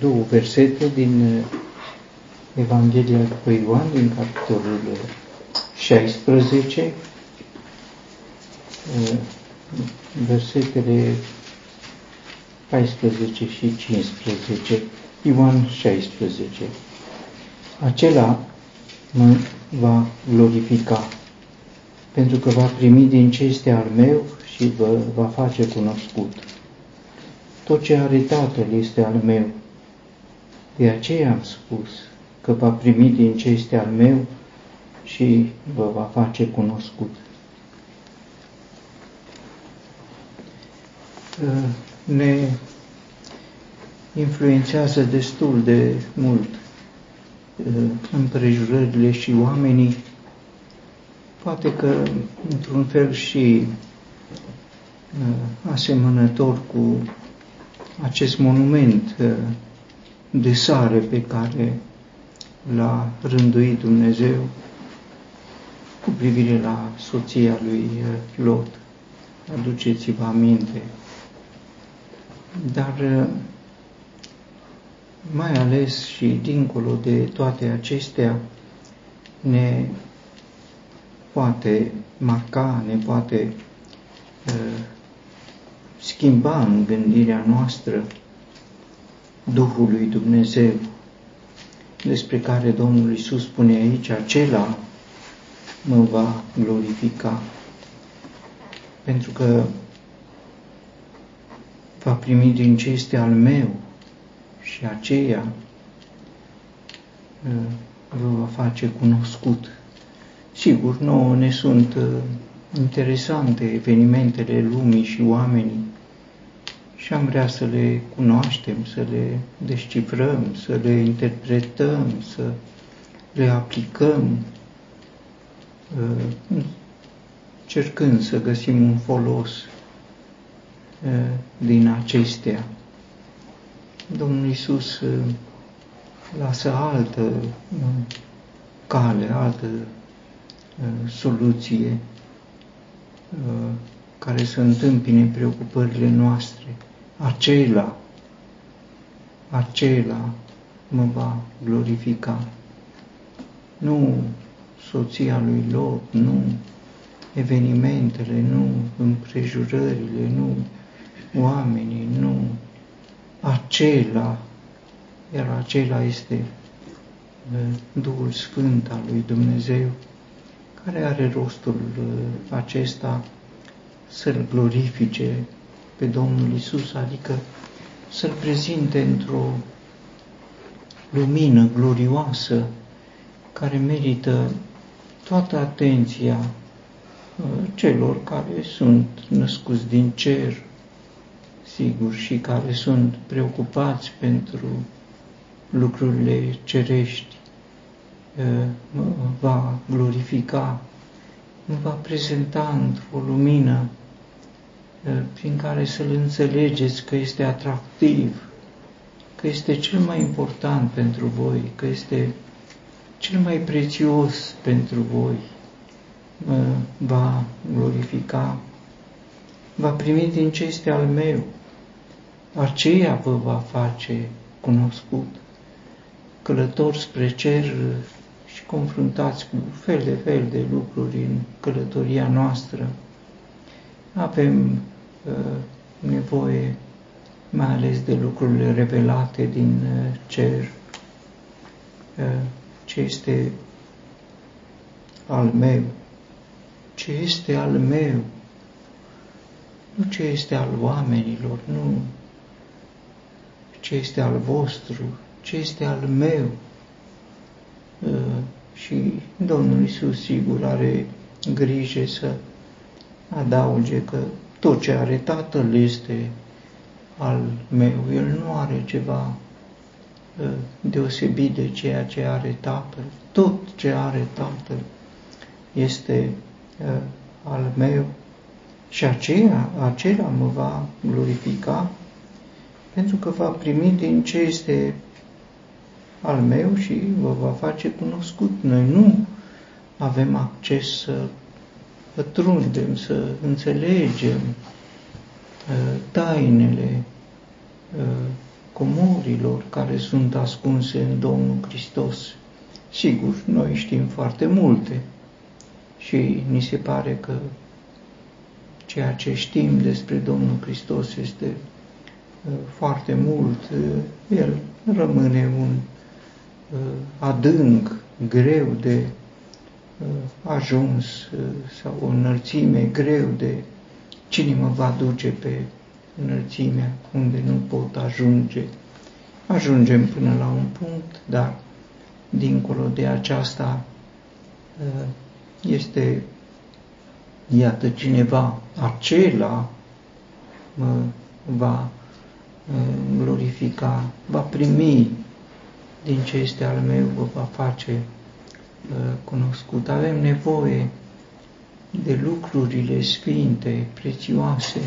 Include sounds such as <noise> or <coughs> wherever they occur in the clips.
două versete din Evanghelia după Ioan, din capitolul 16, versetele 14 și 15, Ioan 16. Acela mă va glorifica, pentru că va primi din ce este al meu și vă va face cunoscut. Tot ce are Tatăl este al meu. De aceea am spus că va primi din ce este al meu și vă va face cunoscut. Ne influențează destul de mult împrejurările și oamenii, poate că într-un fel și asemănător cu acest monument de sare pe care l-a rânduit Dumnezeu cu privire la soția lui Lot. Aduceți-vă aminte. Dar mai ales și dincolo de toate acestea, ne poate marca, ne poate uh, schimba în gândirea noastră Duhul lui Dumnezeu, despre care Domnul Isus spune aici, acela mă va glorifica. Pentru că va primi din ce este al meu și aceea uh, vă va face cunoscut. Sigur, nouă ne sunt uh, interesante evenimentele lumii și oamenii și am vrea să le cunoaștem, să le descifrăm, să le interpretăm, să le aplicăm, uh, cercând să găsim un folos din acestea. Domnul Iisus uh, lasă altă uh, cale, altă uh, soluție care să întâmpine preocupările noastre. Acela, acela mă va glorifica. Nu soția lui Lot, nu evenimentele, nu împrejurările, nu oamenii, nu acela, iar acela este Duhul Sfânt al lui Dumnezeu, care are rostul acesta să-L glorifice pe Domnul Isus, adică să-L prezinte într-o lumină glorioasă care merită toată atenția celor care sunt născuți din cer, sigur, și care sunt preocupați pentru lucrurile cerești, va glorifica, va prezenta într-o lumină prin care să-L înțelegeți că este atractiv, că este cel mai important pentru voi, că este cel mai prețios pentru voi, va glorifica, va primi din ce este al meu, aceea vă va face cunoscut. Călători spre cer și confruntați cu fel de fel de lucruri în călătoria noastră, avem uh, nevoie mai ales de lucrurile revelate din uh, cer, uh, ce este al meu, ce este al meu, nu ce este al oamenilor, nu. Ce este al vostru, ce este al meu. Uh, și Domnul Isus, sigur, are grijă să adauge că tot ce are Tatăl este al meu. El nu are ceva uh, deosebit de ceea ce are Tatăl. Tot ce are Tatăl este uh, al meu și aceea, acela mă va glorifica pentru că va primi din ce este al meu și vă va face cunoscut. Noi nu avem acces să pătrundem, să înțelegem uh, tainele uh, comorilor care sunt ascunse în Domnul Hristos. Sigur, noi știm foarte multe și ni se pare că ceea ce știm despre Domnul Hristos este uh, foarte mult. Uh, el rămâne un uh, adânc, greu de ajuns sau o înălțime greu de cine mă va duce pe înălțimea unde nu pot ajunge. Ajungem până la un punct, dar dincolo de aceasta este, iată, cineva acela mă va glorifica, va primi din ce este al meu, vă va face cunoscut. Avem nevoie de lucrurile sfinte, prețioase,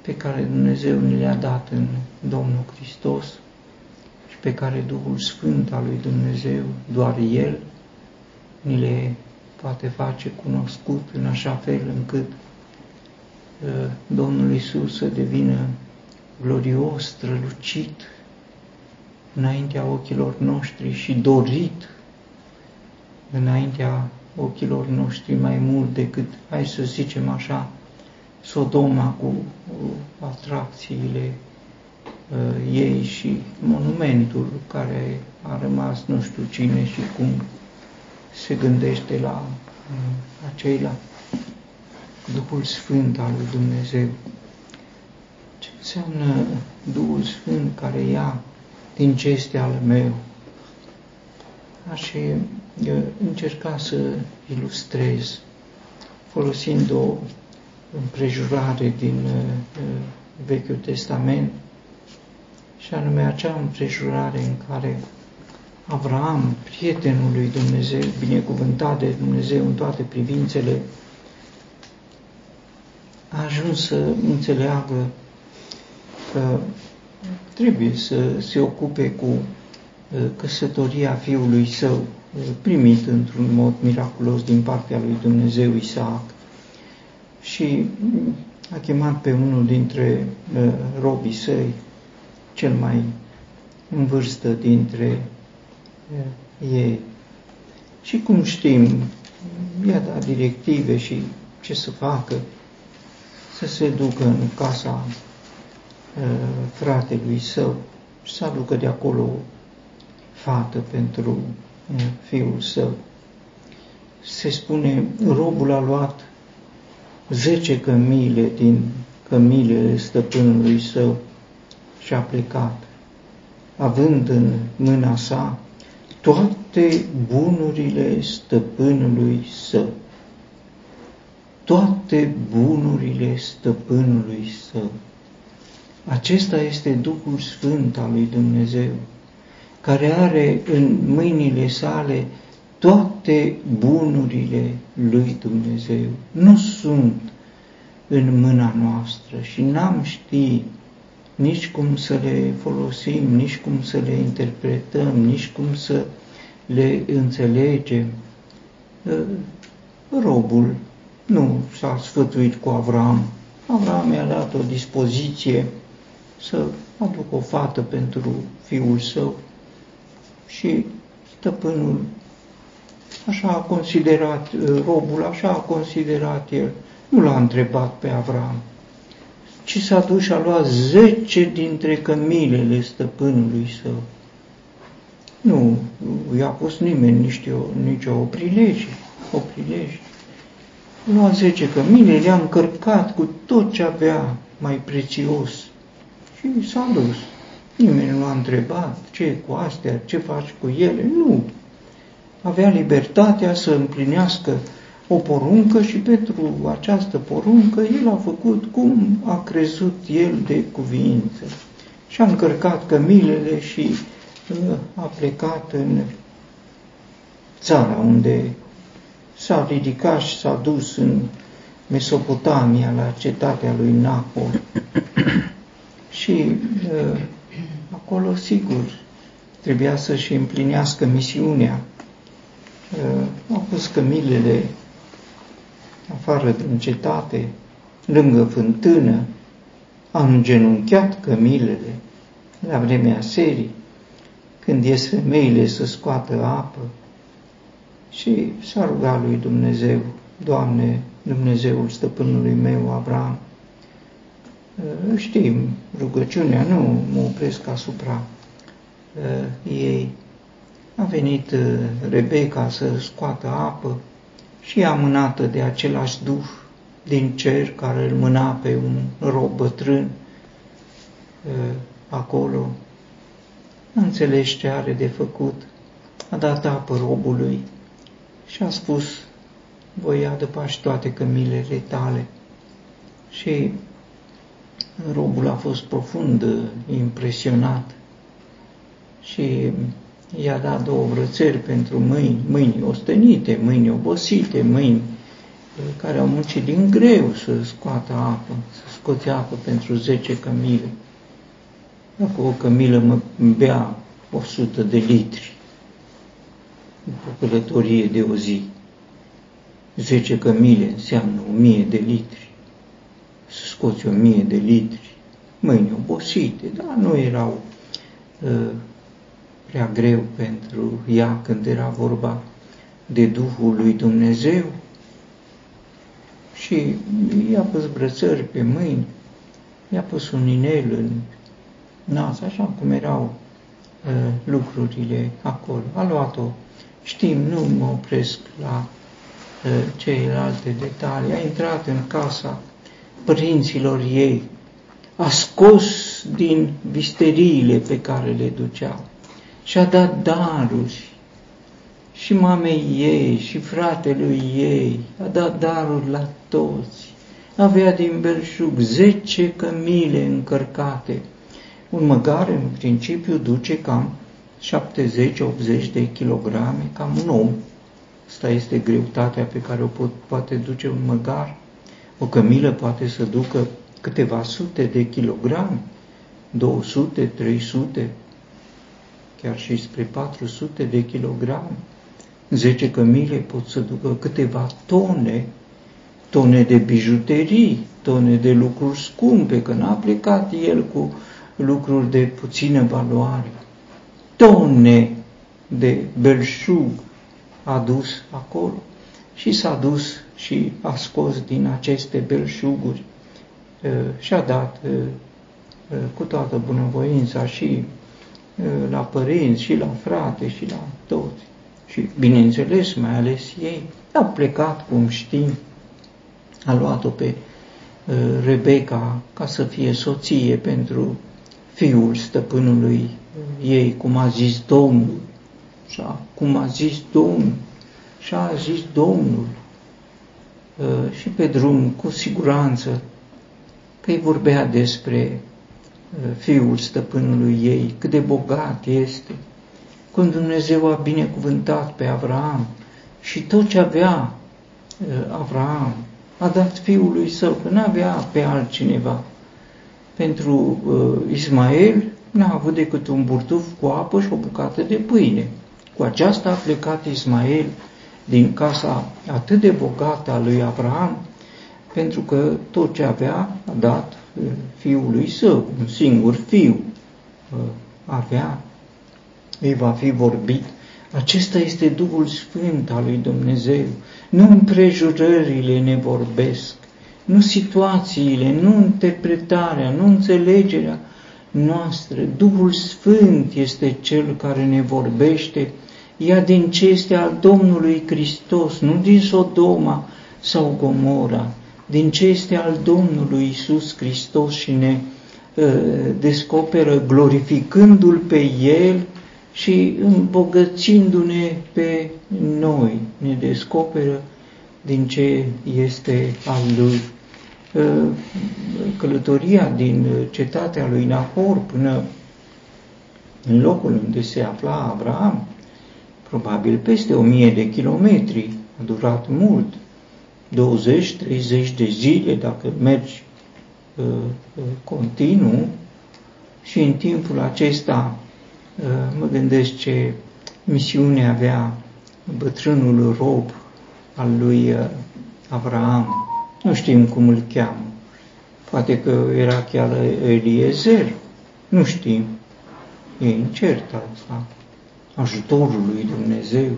pe care Dumnezeu ne le-a dat în Domnul Hristos și pe care Duhul Sfânt al lui Dumnezeu, doar El, ni le poate face cunoscut în așa fel încât uh, Domnul Isus să devină glorios, strălucit înaintea ochilor noștri și dorit înaintea ochilor noștri mai mult decât, hai să zicem așa, Sodoma cu atracțiile uh, ei și monumentul care a rămas nu știu cine și cum se gândește la uh, acela Duhul Sfânt al lui Dumnezeu. Ce înseamnă Duhul Sfânt care ia din ce este al meu? Aș încerca să ilustrez folosind o împrejurare din uh, Vechiul Testament și anume acea împrejurare în care Avraam, prietenul lui Dumnezeu, binecuvântat de Dumnezeu în toate privințele, a ajuns să înțeleagă că trebuie să se ocupe cu uh, căsătoria fiului său, uh, primit într-un mod miraculos din partea lui Dumnezeu Isaac. Și a chemat pe unul dintre uh, robii săi, cel mai în vârstă dintre ei. Și cum știm, i-a dat directive și ce să facă, să se ducă în casa uh, fratelui său și să aducă de acolo o fată pentru uh, fiul său. Se spune, robul a luat zece cămile din cămilele stăpânului său și a plecat, având în mâna sa toate bunurile stăpânului său. Toate bunurile stăpânului său. Acesta este Duhul Sfânt al lui Dumnezeu, care are în mâinile sale toate bunurile lui Dumnezeu. Nu sunt în mâna noastră și n-am ști nici cum să le folosim, nici cum să le interpretăm, nici cum să le înțelegem. Ă, robul nu s-a sfătuit cu Avram. Avram i-a dat o dispoziție să aducă o fată pentru fiul său și stăpânul așa a considerat, ă, robul așa a considerat el, nu l-a întrebat pe Avram ci s-a dus și a luat zece dintre cămilele stăpânului său. Nu i-a pus nimeni nici o, nici o prilege, o prilege. Lua zece cămile, le-a încărcat cu tot ce avea mai prețios și s-a dus. Nimeni nu a întrebat ce cu astea, ce faci cu ele, nu. Avea libertatea să împlinească o poruncă și pentru această poruncă el a făcut cum a crezut el de cuvință. Și a încărcat cămilele și uh, a plecat în țara unde s-a ridicat și s-a dus în Mesopotamia, la cetatea lui Nahor. <coughs> și uh, acolo, sigur, trebuia să-și împlinească misiunea. Uh, au pus cămilele afară din cetate, lângă fântână, a îngenunchiat cămilele la vremea serii, când ies femeile să scoată apă și s-a rugat lui Dumnezeu, Doamne, Dumnezeul stăpânului meu, Avram, știm rugăciunea, nu mă opresc asupra uh, ei. A venit uh, Rebecca să scoată apă și a mânată de același duh din cer care îl mâna pe un rob bătrân uh, acolo. Nu înțeles ce are de făcut. A dat apă robului și a spus, voi adăpași toate cămilele tale. Și robul a fost profund impresionat și i-a dat două brățări pentru mâini, mâini ostenite, mâini obosite, mâini care au muncit din greu să scoată apă, să scoate apă pentru 10 cămile. Dacă o cămilă mă bea 100 de litri, o călătorie de o zi, 10 cămile înseamnă 1000 de litri să scoți o mie de litri, mâini obosite, dar nu erau uh, prea greu pentru ea când era vorba de Duhul lui Dumnezeu. Și i-a pus brățări pe mâini, i-a pus un inel în nas, așa cum erau uh, lucrurile acolo. A luat-o, știm, nu mă opresc la uh, celelalte detalii, a intrat în casa părinților ei, a scos din visteriile pe care le duceau și a dat daruri și mamei ei și fratelui ei, a dat daruri la toți. Avea din belșug zece cămile încărcate. Un măgar, în principiu, duce cam 70-80 de kilograme, cam un om. Asta este greutatea pe care o pot, poate duce un măgar. O cămilă poate să ducă câteva sute de kilograme, 200, 300, chiar și spre 400 de kilograme. 10 cămile pot să ducă câteva tone, tone de bijuterii, tone de lucruri scumpe, că n-a plecat el cu lucruri de puțină valoare. Tone de belșug adus acolo și s-a dus și a scos din aceste belșuguri și a dat cu toată bunăvoința și la părinți, și la frate, și la toți. Și, bineînțeles, mai ales ei, au plecat, cum știm, a luat-o pe Rebecca ca să fie soție pentru fiul stăpânului ei, cum a zis Domnul. Și cum a zis Domnul. Și a zis Domnul. Uh, și pe drum, cu siguranță, că îi vorbea despre uh, fiul stăpânului ei, cât de bogat este, când Dumnezeu a binecuvântat pe Avraam și tot ce avea uh, Avraam a dat fiului său, că nu avea pe altcineva. Pentru Ismael n-a avut decât un burtuf cu apă și o bucată de pâine. Cu aceasta a plecat Ismael din casa atât de bogată a lui Abraham, pentru că tot ce avea a dat uh, fiului său, un singur fiu uh, avea, îi va fi vorbit. Acesta este Duhul Sfânt al lui Dumnezeu. Nu împrejurările ne vorbesc, nu situațiile, nu interpretarea, nu înțelegerea noastră. Duhul Sfânt este Cel care ne vorbește ea din ce este al Domnului Hristos, nu din Sodoma sau Gomora, din ce este al Domnului Isus Hristos și ne uh, descoperă glorificându-L pe El și îmbogățindu-ne pe noi, ne descoperă din ce este al Lui. Uh, călătoria din cetatea lui Nahor până în locul unde se afla Abraham probabil peste o mie de kilometri, a durat mult, 20-30 de zile dacă mergi uh, uh, continuu. Și în timpul acesta uh, mă gândesc ce misiune avea bătrânul rob al lui uh, Avraam, nu știm cum îl cheamă, poate că era chiar Eliezer, nu știm, e incert asta, ajutorul lui Dumnezeu.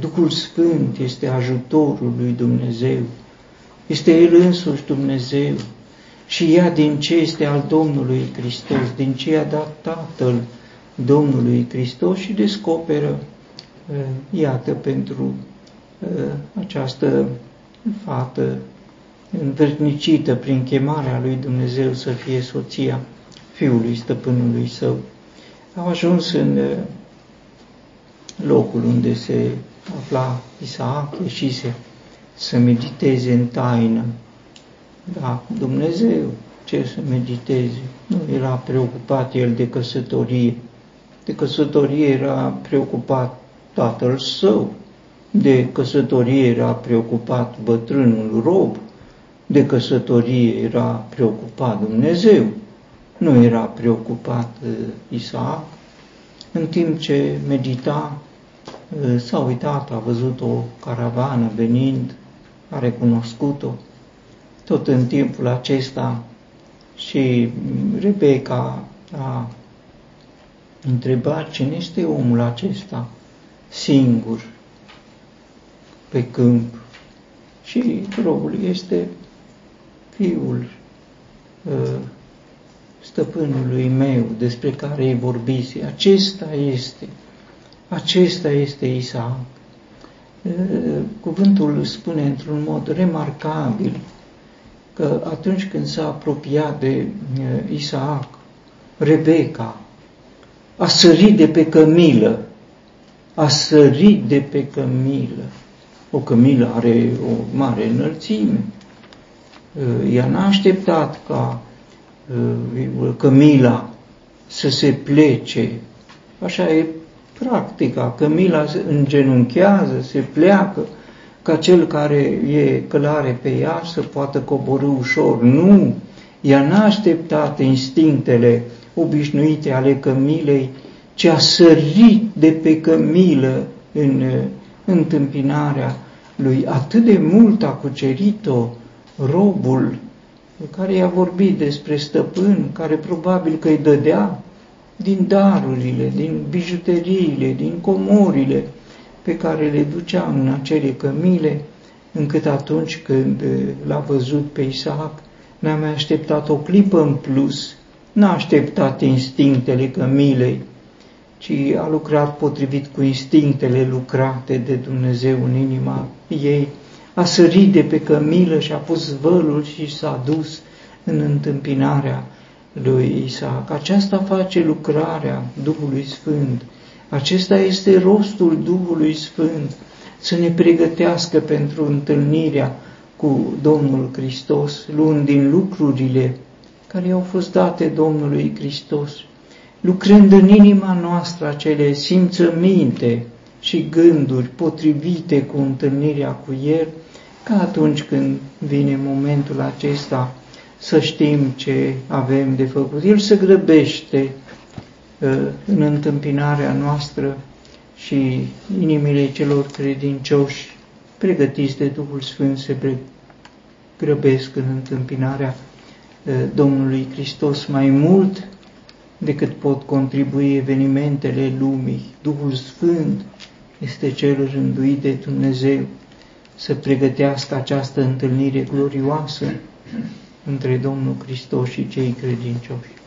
Duhul Sfânt este ajutorul lui Dumnezeu. Este El însuși Dumnezeu și ia din ce este al Domnului Hristos, din ce a dat Tatăl Domnului Hristos și descoperă, uh, iată, pentru uh, această fată învârtnicită prin chemarea lui Dumnezeu să fie soția fiului stăpânului său. Au ajuns în uh, locul unde se afla Isaac, ieșise să mediteze în taină. Da, Dumnezeu, ce să mediteze? Nu era preocupat el de căsătorie. De căsătorie era preocupat tatăl său, de căsătorie era preocupat bătrânul rob, de căsătorie era preocupat Dumnezeu, nu era preocupat uh, Isaac. În timp ce medita, uh, s-a uitat, a văzut o caravană venind, a recunoscut-o. Tot în timpul acesta și Rebecca a întrebat cine este omul acesta singur pe câmp și robul este fiul uh, stăpânului meu despre care îi vorbise. Acesta este, acesta este Isaac. Uh, cuvântul spune într-un mod remarcabil că atunci când s-a apropiat de uh, Isaac, Rebecca a sărit de pe cămilă, a sărit de pe cămilă. O cămilă are o mare înălțime. Uh, ea n-a așteptat ca uh, cămila să se plece. Așa e practica. Cămila se îngenunchează, se pleacă, ca cel care e călare pe ea să poată coborâ ușor. Nu! Ea n-a așteptat instinctele obișnuite ale cămilei, ci a sărit de pe cămilă în uh, întâmpinarea lui. Atât de mult a cucerit-o robul care i-a vorbit despre stăpân, care probabil că îi dădea din darurile, din bijuteriile, din comorile pe care le ducea în acele cămile, încât atunci când l-a văzut pe Isaac, n-a mai așteptat o clipă în plus, n-a așteptat instinctele cămilei, ci a lucrat potrivit cu instinctele lucrate de Dumnezeu în inima ei, a sărit de pe cămilă și a pus vălul și s-a dus în întâmpinarea lui Isaac. Aceasta face lucrarea Duhului Sfânt. Acesta este rostul Duhului Sfânt, să ne pregătească pentru întâlnirea cu Domnul Hristos, luând din lucrurile care au fost date Domnului Hristos, lucrând în inima noastră acele simțăminte și gânduri potrivite cu întâlnirea cu El, ca atunci când vine momentul acesta să știm ce avem de făcut. El se grăbește uh, în întâmpinarea noastră și inimile celor credincioși pregătiți de Duhul Sfânt se grăbesc în întâmpinarea uh, Domnului Hristos mai mult decât pot contribui evenimentele lumii. Duhul Sfânt este cel rânduit de Dumnezeu să pregătească această întâlnire glorioasă între Domnul Hristos și cei credincioși.